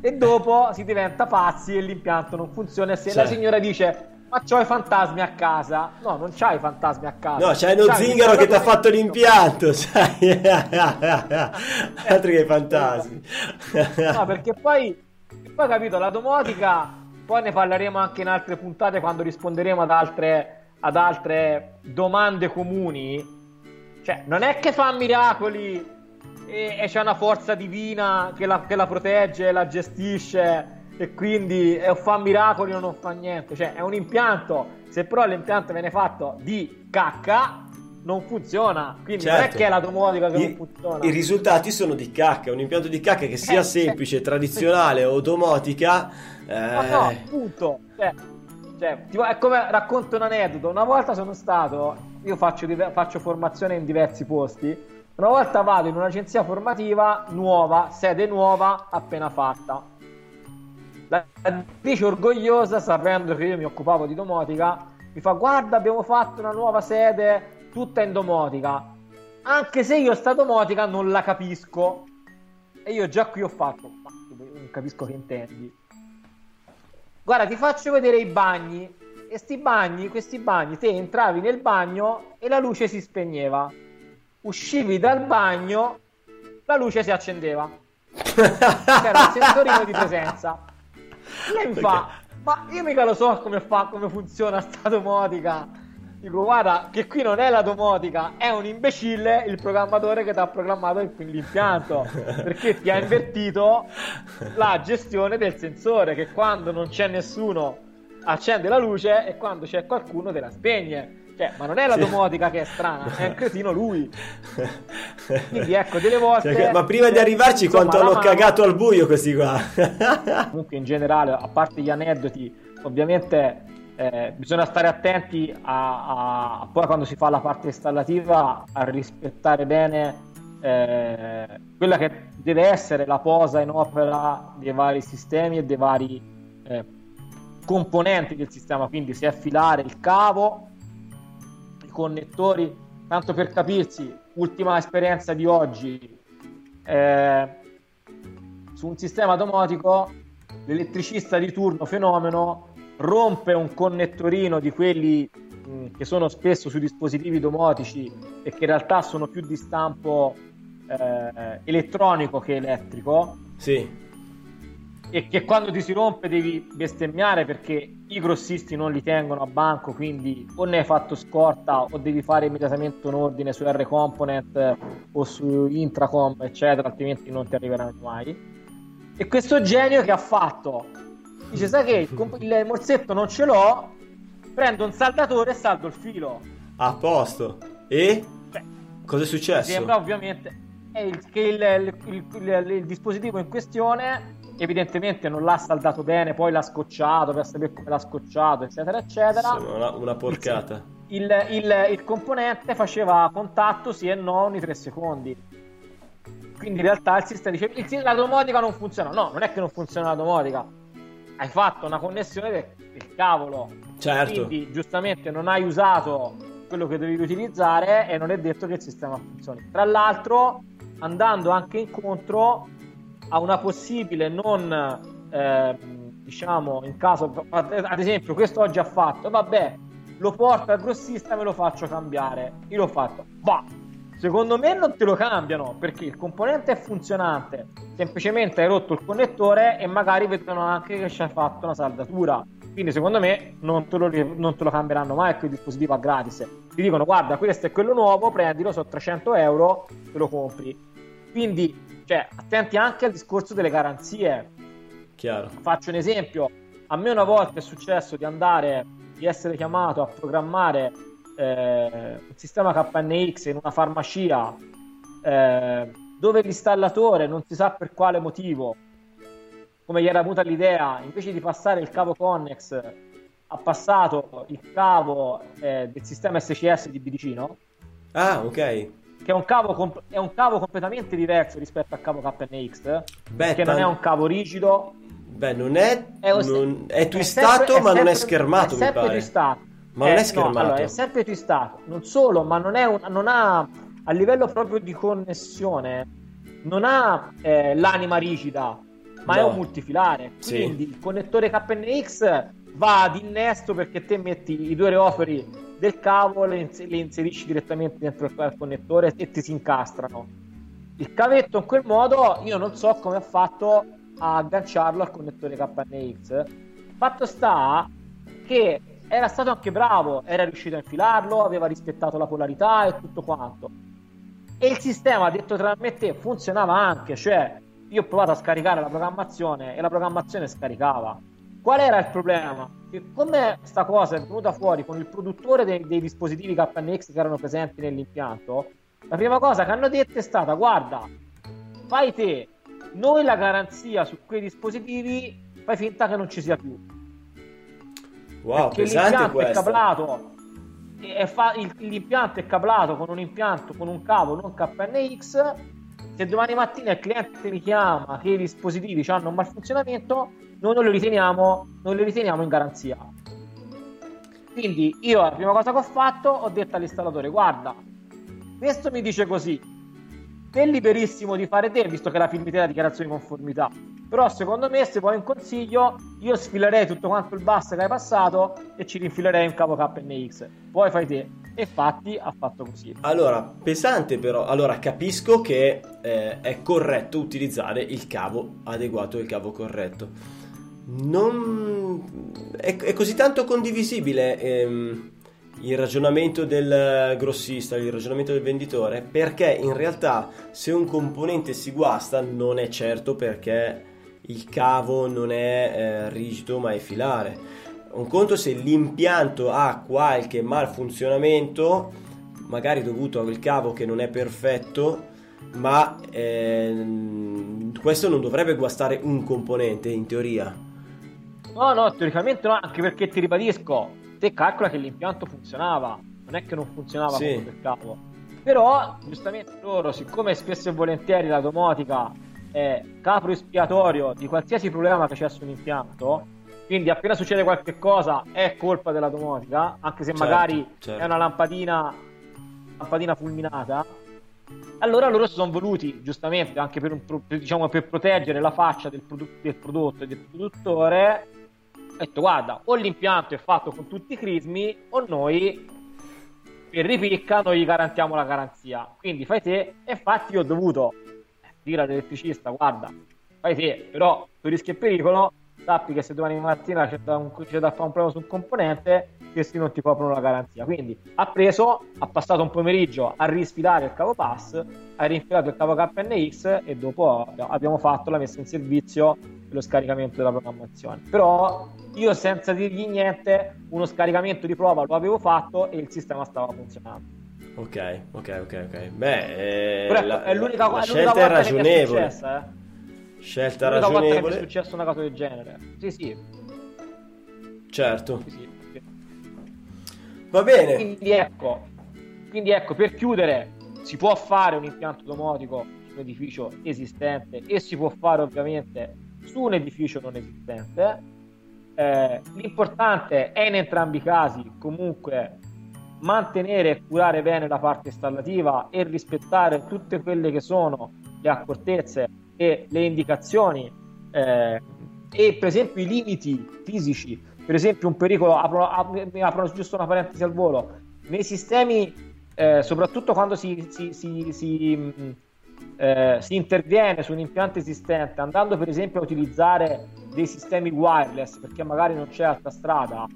E dopo si diventa pazzi e l'impianto non funziona. E se cioè. la signora dice ma c'ho i fantasmi a casa. No, non c'hai i fantasmi a casa. No, c'hai uno zingaro che ti ha fatto l'impianto. [laughs] Sai? [laughs] Altro che i fantasmi. no, perché poi, poi capito, la domotica, poi ne parleremo anche in altre puntate quando risponderemo ad altre, ad altre domande comuni. Cioè, non è che fa miracoli e, e c'è una forza divina che la, che la protegge, la gestisce e quindi è un fa miracoli o non fa niente, cioè è un impianto, se però l'impianto viene fatto di cacca non funziona, quindi certo. non è certo. che è la domotica che I, non funziona. I risultati sono di cacca, un impianto di cacca che sia eh, semplice, eh, tradizionale o domotica. Eh... Ma no, appunto, cioè, cioè, tipo, è come racconto un aneddoto, una volta sono stato, io faccio, faccio formazione in diversi posti, una volta vado in un'agenzia formativa nuova, sede nuova, appena fatta la dice orgogliosa, sapendo che io mi occupavo di domotica, mi fa guarda abbiamo fatto una nuova sede tutta in domotica. Anche se io sta domotica non la capisco. E io già qui ho fatto, non capisco che intendi. Guarda, ti faccio vedere i bagni. E sti bagni, questi bagni, te entravi nel bagno e la luce si spegneva. Uscivi dal bagno, la luce si accendeva. C'era un sensorino di presenza. Lei mi fa, ma io mica lo so come, fa, come funziona sta domotica. Dico, guarda, che qui non è la domotica, è un imbecille il programmatore che ti ha programmato l'impianto. Perché ti ha invertito la gestione del sensore, che quando non c'è nessuno accende la luce e quando c'è qualcuno te la spegne. Cioè, ma non è la domotica che è strana, è un cretino lui. Quindi ecco, delle volte... Cioè, ma prima di arrivarci insomma, quanto hanno mano... cagato al buio questi qua. [laughs] Comunque in generale, a parte gli aneddoti, ovviamente eh, bisogna stare attenti a, a, a, poi quando si fa la parte installativa a rispettare bene eh, quella che deve essere la posa in opera dei vari sistemi e dei vari eh, componenti del sistema, quindi se affilare il cavo connettori, tanto per capirsi, ultima esperienza di oggi, eh, su un sistema domotico l'elettricista di turno fenomeno rompe un connettorino di quelli mh, che sono spesso sui dispositivi domotici e che in realtà sono più di stampo eh, elettronico che elettrico. Sì e che quando ti si rompe devi bestemmiare perché i grossisti non li tengono a banco, quindi o ne hai fatto scorta o devi fare immediatamente un ordine su R Component o su Intracom, eccetera, altrimenti non ti arriveranno mai. E questo genio che ha fatto? Dice, sai che il, il morsetto non ce l'ho, prendo un saldatore e saldo il filo. A posto. E? Cosa è successo? Sembra ovviamente che il, il, il dispositivo in questione evidentemente non l'ha saldato bene, poi l'ha scocciato per sapere come l'ha scocciato, eccetera, eccetera. Una, una porcata. Il, il, il, componente faceva contatto sì e no ogni tre secondi. Quindi in realtà il sistema dice il, la domotica non funziona. No, non è che non funziona la domotica. Hai fatto una connessione del, del cavolo. Certo. Quindi giustamente non hai usato quello che devi utilizzare e non è detto che il sistema funzioni. Tra l'altro, andando anche incontro a una possibile non, eh, diciamo, in caso, ad esempio, questo oggi ha fatto, vabbè, lo porto al grossista e me lo faccio cambiare. Io l'ho fatto, bah, secondo me non te lo cambiano perché il componente è funzionante, semplicemente hai rotto il connettore e magari vedono anche che ci hai fatto una saldatura quindi secondo me non te, lo, non te lo cambieranno mai quel dispositivo a gratis. Ti dicono guarda questo è quello nuovo, prendilo, sono 300 euro, te lo compri. Quindi, cioè, attenti anche al discorso delle garanzie. Chiaro. Faccio un esempio. A me una volta è successo di andare, di essere chiamato a programmare eh, un sistema KNX in una farmacia eh, dove l'installatore non si sa per quale motivo come gli era venuta l'idea, invece di passare il cavo Connex, ha passato il cavo eh, del sistema SCS di Bidicino. Ah, ok. Che è un, cavo comp- è un cavo completamente diverso rispetto al cavo KNX. Beh, che non è un cavo rigido. Beh, non è, è, non, è twistato, è sempre, ma non è schermato. È sempre twistato. Ma non è schermato. No, allora, è sempre twistato. Non solo, ma non, un, non ha a livello proprio di connessione, non ha eh, l'anima rigida ma no. è un multifilare. Quindi sì. il connettore KNX va ad innesto perché te metti i due reoferi del cavo, le, ins- le inserisci direttamente dentro il connettore e ti si incastrano. Il cavetto in quel modo io non so come ha fatto a agganciarlo al connettore KNX. Fatto sta che era stato anche bravo, era riuscito a infilarlo, aveva rispettato la polarità e tutto quanto. E il sistema, detto tra me e te, funzionava anche, cioè io ho provato a scaricare la programmazione e la programmazione scaricava. Qual era il problema? Che come sta cosa è venuta fuori con il produttore dei, dei dispositivi KNX che erano presenti nell'impianto, la prima cosa che hanno detto è stata guarda, fai te, noi la garanzia su quei dispositivi fai finta che non ci sia più. Wow, Perché l'impianto è cablato è fa- il, l'impianto è cablato con un impianto con un cavo non KNX se domani mattina il cliente mi chiama che i dispositivi hanno un malfunzionamento, noi non li riteniamo, non li riteniamo in garanzia. Quindi io la prima cosa che ho fatto ho detto all'installatore guarda, questo mi dice così, te liberissimo di fare te, visto che la firmite la dichiarazione di conformità. Però secondo me, se vuoi un consiglio, io sfilerei tutto quanto il bus che hai passato e ci rinfilerei un cavo KNX. Poi fai te. E infatti ha fatto così. Allora, pesante però. Allora, capisco che eh, è corretto utilizzare il cavo adeguato, il cavo corretto. Non... È, è così tanto condivisibile ehm, il ragionamento del grossista, il ragionamento del venditore, perché in realtà se un componente si guasta non è certo perché il cavo non è eh, rigido ma è filare un conto se l'impianto ha qualche malfunzionamento, magari dovuto al cavo che non è perfetto, ma eh, questo non dovrebbe guastare un componente in teoria. No, no, teoricamente no, anche perché ti ribadisco, te calcola che l'impianto funzionava, non è che non funzionava sì. come il cavo. Però, giustamente loro, siccome spesso e volentieri la domotica è capo espiatorio di qualsiasi problema che c'è su un impianto, quindi appena succede qualche cosa è colpa della domotica, anche se certo, magari certo. è una lampadina, lampadina fulminata. Allora loro si sono voluti, giustamente, anche per, un, per, diciamo, per proteggere la faccia del, produ- del prodotto e del produttore, ho detto guarda, o l'impianto è fatto con tutti i crismi o noi per ripicca noi gli garantiamo la garanzia. Quindi fai te, e infatti io ho dovuto dire all'elettricista guarda, fai te, però tu rischi il pericolo, sappi che se domani mattina c'è da, un, c'è da fare un problema su un componente, questi non ti coprono la garanzia. Quindi ha preso, ha passato un pomeriggio a risfilare il cavo pass, ha rinfilato il cavo KNX e dopo abbiamo fatto la messa in servizio e lo scaricamento della programmazione. Però io senza dirgli niente, uno scaricamento di prova lo avevo fatto e il sistema stava funzionando. Ok, ok, ok, ok. Beh, eh, la, è l'unica, la è scelta è ragionevole. È successa, eh. Scelta L'unica ragionevole. Che è successo una cosa del genere. Sì, sì. Certo. Sì, sì. Va bene. Quindi ecco, quindi ecco, per chiudere, si può fare un impianto domotico su un edificio esistente e si può fare ovviamente su un edificio non esistente. Eh, l'importante è in entrambi i casi comunque mantenere e curare bene la parte installativa e rispettare tutte quelle che sono le accortezze le indicazioni eh, e per esempio i limiti fisici, per esempio un pericolo, apro, apro, apro giusto una parentesi al volo, nei sistemi, eh, soprattutto quando si, si, si, si mm, eh, si interviene su un impianto esistente andando per esempio a utilizzare dei sistemi wireless perché magari non c'è altra strada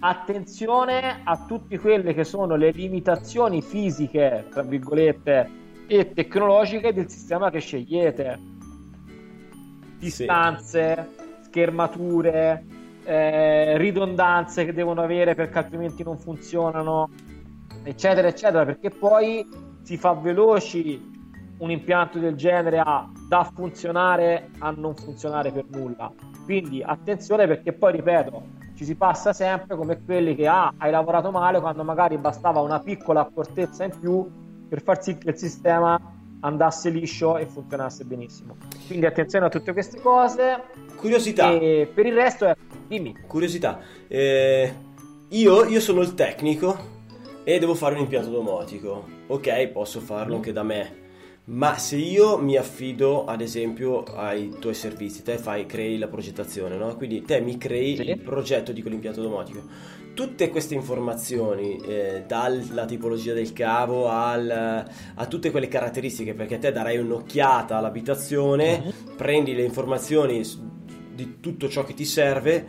attenzione a tutte quelle che sono le limitazioni fisiche tra virgolette e tecnologiche del sistema che scegliete distanze schermature eh, ridondanze che devono avere perché altrimenti non funzionano eccetera eccetera perché poi si fa veloci un impianto del genere a da funzionare a non funzionare per nulla. Quindi attenzione perché poi ripeto, ci si passa sempre come quelli che ah, hai lavorato male quando magari bastava una piccola accortezza in più per far sì che il sistema andasse liscio e funzionasse benissimo. Quindi attenzione a tutte queste cose. Curiosità. E per il resto, è... dimmi. Curiosità. Eh, io, io sono il tecnico e devo fare un impianto domotico. Ok, posso farlo anche da me ma se io mi affido ad esempio ai tuoi servizi, te fai, crei la progettazione, no? Quindi te mi crei sì. il progetto di quell'impianto domotico. Tutte queste informazioni, eh, dalla tipologia del cavo al, a tutte quelle caratteristiche, perché te darai un'occhiata all'abitazione, uh-huh. prendi le informazioni di tutto ciò che ti serve,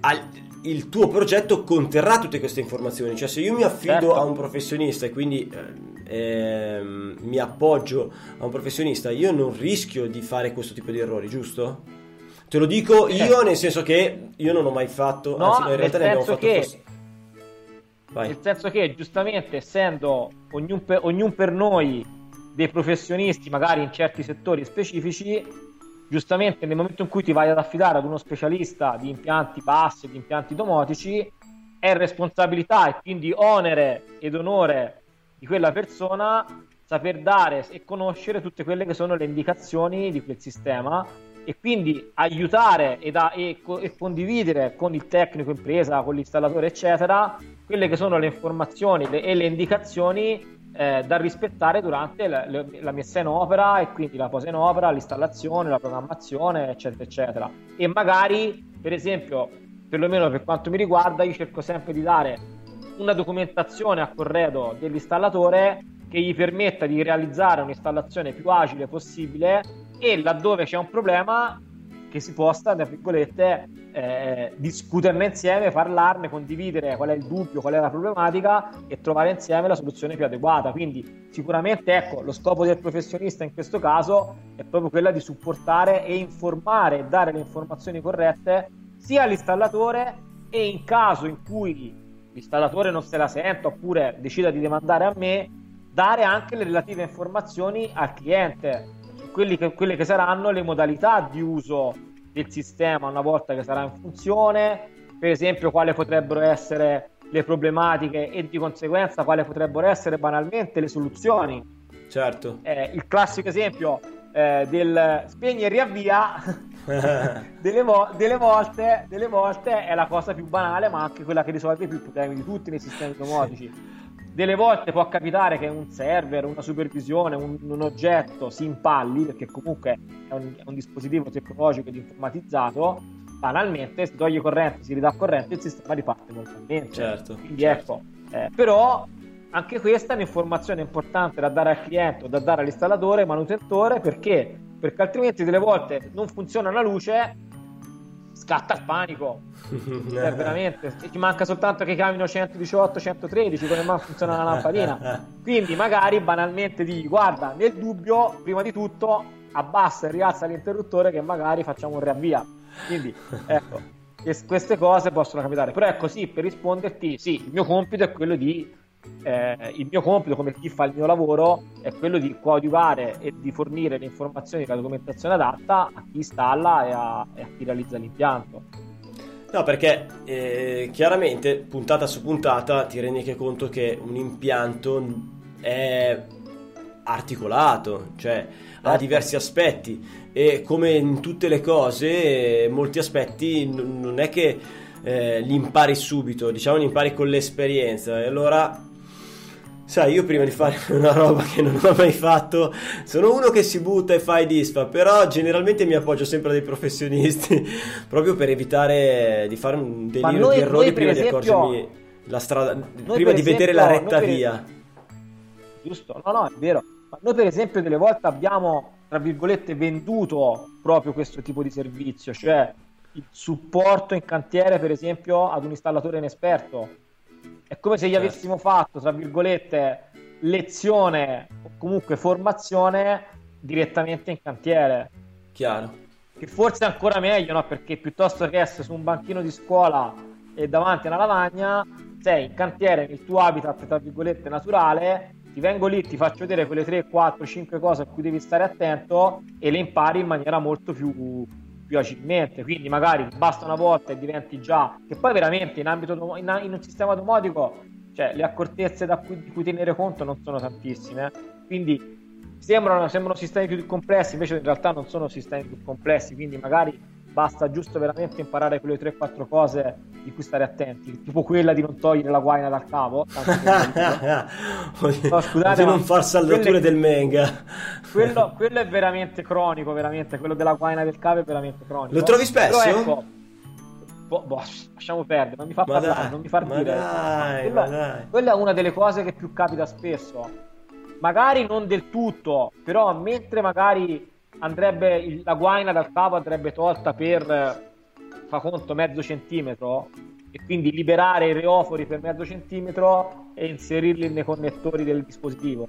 al, il tuo progetto conterrà tutte queste informazioni. Cioè, se io mi affido certo. a un professionista e quindi eh, eh, mi appoggio a un professionista, io non rischio di fare questo tipo di errori, giusto? Te lo dico io, certo. nel senso che io non ho mai fatto, no, anzi, in realtà ne abbiamo fatto che... Forse... Nel senso che, giustamente, essendo ognuno per, ognuno per noi dei professionisti, magari in certi settori specifici, giustamente nel momento in cui ti vai ad affidare ad uno specialista di impianti bassi, di impianti domotici, è responsabilità e quindi onere ed onore di quella persona saper dare e conoscere tutte quelle che sono le indicazioni di quel sistema e quindi aiutare e, da, e, e condividere con il tecnico impresa, con l'installatore, eccetera, quelle che sono le informazioni le, e le indicazioni eh, da rispettare durante la, la, messa in opera e quindi la posa in opera, l'installazione, la programmazione, eccetera, eccetera. E magari, per esempio, perlomeno per quanto mi riguarda, io cerco sempre di dare una documentazione a corredo dell'installatore che gli permetta di realizzare un'installazione più agile possibile e laddove c'è un problema che si possa, tra virgolette, eh, discuterne insieme, parlarne, condividere qual è il dubbio, qual è la problematica e trovare insieme la soluzione più adeguata. Quindi sicuramente ecco, lo scopo del professionista in questo caso è proprio quella di supportare e informare dare le informazioni corrette sia all'installatore e in caso in cui l'installatore non se la senta oppure decida di demandare a me, dare anche le relative informazioni al cliente che, quelle che saranno le modalità di uso del sistema una volta che sarà in funzione, per esempio quali potrebbero essere le problematiche e di conseguenza quali potrebbero essere banalmente le soluzioni. Certo. Eh, il classico esempio eh, del spegni e riavvia [laughs] delle, vo- delle, volte, delle volte è la cosa più banale ma anche quella che risolve più problemi di tutti nei sistemi domotici delle volte può capitare che un server, una supervisione, un, un oggetto si impalli, perché comunque è un, è un, dispositivo tecnologico ed informatizzato, banalmente si toglie corrente, si ridà corrente e il sistema riparte normalmente. Certo. Quindi certo. ecco, eh, però anche questa è un'informazione importante da dare al cliente o da dare all'installatore, manutentore, perché? Perché altrimenti delle volte non funziona la luce scatta il panico. [laughs] cioè, veramente, ti manca soltanto che camino 118, 113, come mai funziona la lampadina. [laughs] Quindi magari banalmente di guarda, nel dubbio, prima di tutto, abbassa e rialza l'interruttore che magari facciamo un riavvia. Quindi, [laughs] ecco, queste cose possono capitare. Però ecco, sì, per risponderti, sì, il mio compito è quello di eh, il mio compito come chi fa il mio lavoro è quello di coadiuvare e di fornire le informazioni e la documentazione adatta a chi installa e a, e a chi realizza l'impianto. No, perché eh, chiaramente puntata su puntata ti rendi anche conto che un impianto è articolato, cioè ha certo. diversi aspetti e come in tutte le cose molti aspetti non è che eh, li impari subito, diciamo li impari con l'esperienza. E allora Sai, io prima di fare [laughs] una roba che non ho mai fatto, sono uno che si butta e fa i disfa, però generalmente mi appoggio sempre a dei professionisti, [laughs] proprio per evitare di fare un delirio noi, di errori prima esempio, di accorgermi la strada, prima di esempio, vedere la retta via. Giusto, no, no, è vero. Ma noi per esempio delle volte abbiamo, tra virgolette, venduto proprio questo tipo di servizio, cioè il supporto in cantiere, per esempio, ad un installatore inesperto è come se gli certo. avessimo fatto, tra virgolette, lezione o comunque formazione direttamente in cantiere. Chiaro. Che forse è ancora meglio, no? Perché piuttosto che essere su un banchino di scuola e davanti a una lavagna, sei in cantiere nel tuo habitat, tra virgolette, naturale, ti vengo lì, ti faccio vedere quelle 3, 4, 5 cose a cui devi stare attento e le impari in maniera molto più, più agilmente. Quindi magari basta una volta e diventi già, che poi veramente in ambito in, in un sistema domotico, cioè le accortezze cui, di cui tenere conto non sono tantissime. Quindi sembrano, sembrano sistemi più complessi, invece in realtà non sono sistemi più complessi, quindi magari basta giusto veramente imparare quelle 3-4 cose di cui stare attenti, tipo quella di non togliere la guaina dal cavo. [laughs] no, scusate, di non far saldature del manga. Quello, [laughs] quello, è veramente cronico, veramente, quello della guaina del cavo è veramente cronico. Lo trovi spesso? Però ecco, boh, boh, lasciamo perdere, non mi fa ma parlare, dai, non mi far dire. Dai, quella, dai. quella è una delle cose che più capita spesso. Magari non del tutto, però mentre magari andrebbe il, la guaina dal cavo andrebbe tolta per fa conto mezzo centimetro e quindi liberare i reofori per mezzo centimetro e inserirli nei connettori del dispositivo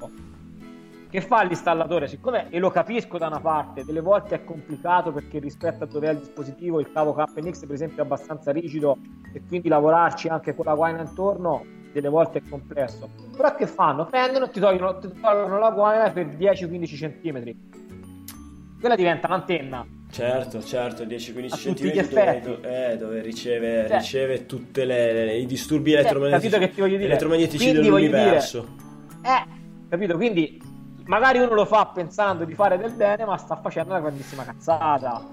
che fa l'installatore? Siccome, e lo capisco da una parte, delle volte è complicato perché rispetto a dove è il dispositivo, il cavo KNX per esempio è abbastanza rigido e quindi lavorarci anche con la guaina intorno delle volte è complesso. Però che fanno? Prendono ti ti tolgono la guaina per 10-15 centimetri quella diventa un'antenna. Certo, certo, 10-15 cm dove, eh, dove riceve, cioè, riceve tutti i disturbi cioè, elettromagnetici, elettromagnetici dell'universo. Dire, eh, capito? Quindi magari uno lo fa pensando di fare del bene, ma sta facendo una grandissima cazzata.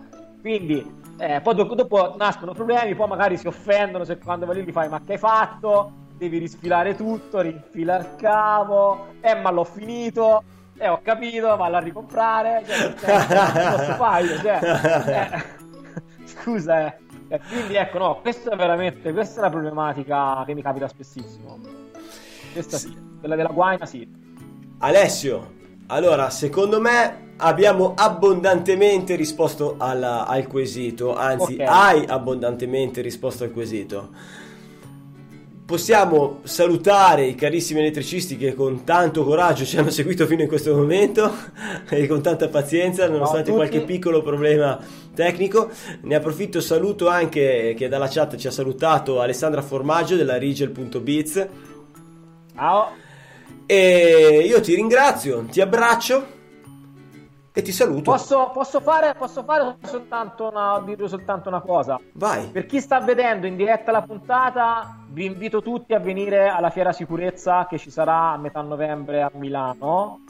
Quindi eh, poi dopo, dopo, nascono problemi, poi magari si offendono se quando vai lì gli fai ma che hai fatto? Devi risfilare tutto, rinfila il cavo, eh ma l'ho finito eh, ho capito, vado a ricomprare. Cioè, cioè, posso fare, cioè, eh, [laughs] scusa, eh. Quindi ecco, no, questa è veramente, questa è una problematica che mi capita spessissimo. Questa sì, quella della guaina sì. Alessio, allora, secondo me abbiamo abbondantemente risposto alla, al quesito, anzi, okay. hai abbondantemente risposto al quesito possiamo salutare i carissimi elettricisti che con tanto coraggio ci hanno seguito fino in questo momento [laughs] e con tanta pazienza nonostante qualche piccolo problema tecnico. Ne approfitto saluto anche che dalla chat ci ha salutato Alessandra Formaggio della Rigel.biz ciao. E io ti ringrazio ti abbraccio e ti saluto. Posso, posso, fare, posso fare soltanto una, dire soltanto una cosa? Vai. Per chi sta vedendo in diretta la puntata, vi invito tutti a venire alla Fiera Sicurezza che ci sarà a metà novembre a Milano.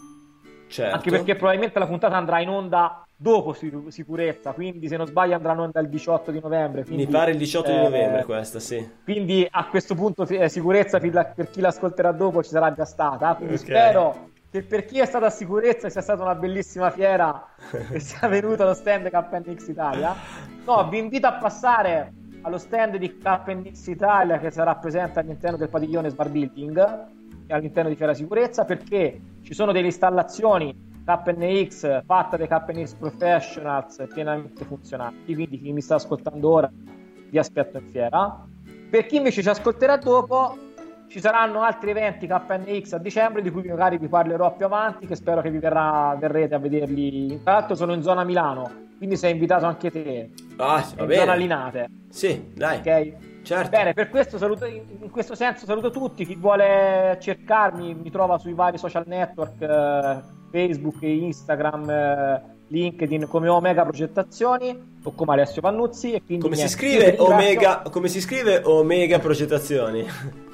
Certo. Anche perché probabilmente la puntata andrà in onda dopo sicurezza, quindi se non sbaglio andrà in onda il 18 di novembre. Quindi, Mi pare il 18 eh, di novembre questa, sì. Quindi a questo punto eh, sicurezza per chi l'ascolterà dopo ci sarà già stata, quindi okay. spero che per chi è stato a sicurezza sia stata una bellissima fiera [laughs] e sia venuto allo stand KNX Italia. No, vi invito a passare allo stand di KNX Italia che sarà presente all'interno del padiglione Smart Building e all'interno di Fiera Sicurezza perché ci sono delle installazioni KNX fatte dai KNX Professionals pienamente funzionanti, quindi chi mi sta ascoltando ora vi aspetto in fiera. Per chi invece ci ascolterà dopo, ci saranno altri eventi KNX a dicembre di cui magari vi parlerò più avanti, che spero che vi verrà, verrete a vederli. Tra l'altro sono in zona Milano, quindi sei invitato anche te. Ah, in bene. zona Linate. Sì, dai. Ok? Certo. Bene, per questo saluto, in questo senso saluto tutti. Chi vuole cercarmi mi trova sui vari social network, eh, Facebook Instagram, eh, LinkedIn come Omega Progettazioni o come Alessio Pannuzzi. E come, niente, si scrive Omega, come si scrive Omega Progettazioni?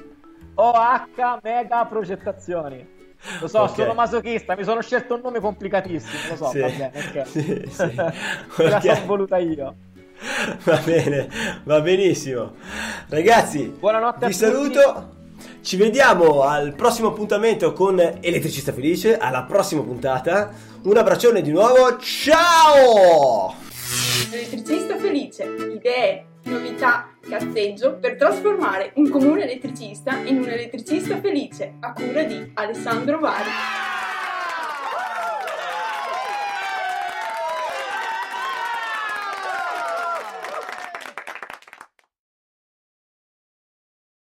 OH Mega Progettazioni. Lo so, okay. sono masochista, mi sono scelto un nome complicatissimo, lo so, sì, va bene, ok. Sì, sì. [laughs] Me la [laughs] sono voluta io. Va bene, va benissimo. Ragazzi, buonanotte vi saluto. Ci vediamo al prossimo appuntamento con Elettricista Felice, alla prossima puntata. Un abbraccione di nuovo, ciao! Elettricista Felice, idee, novità, cazzeggio per trasformare un comune elettricista in un elettricista felice a cura di Alessandro Vari.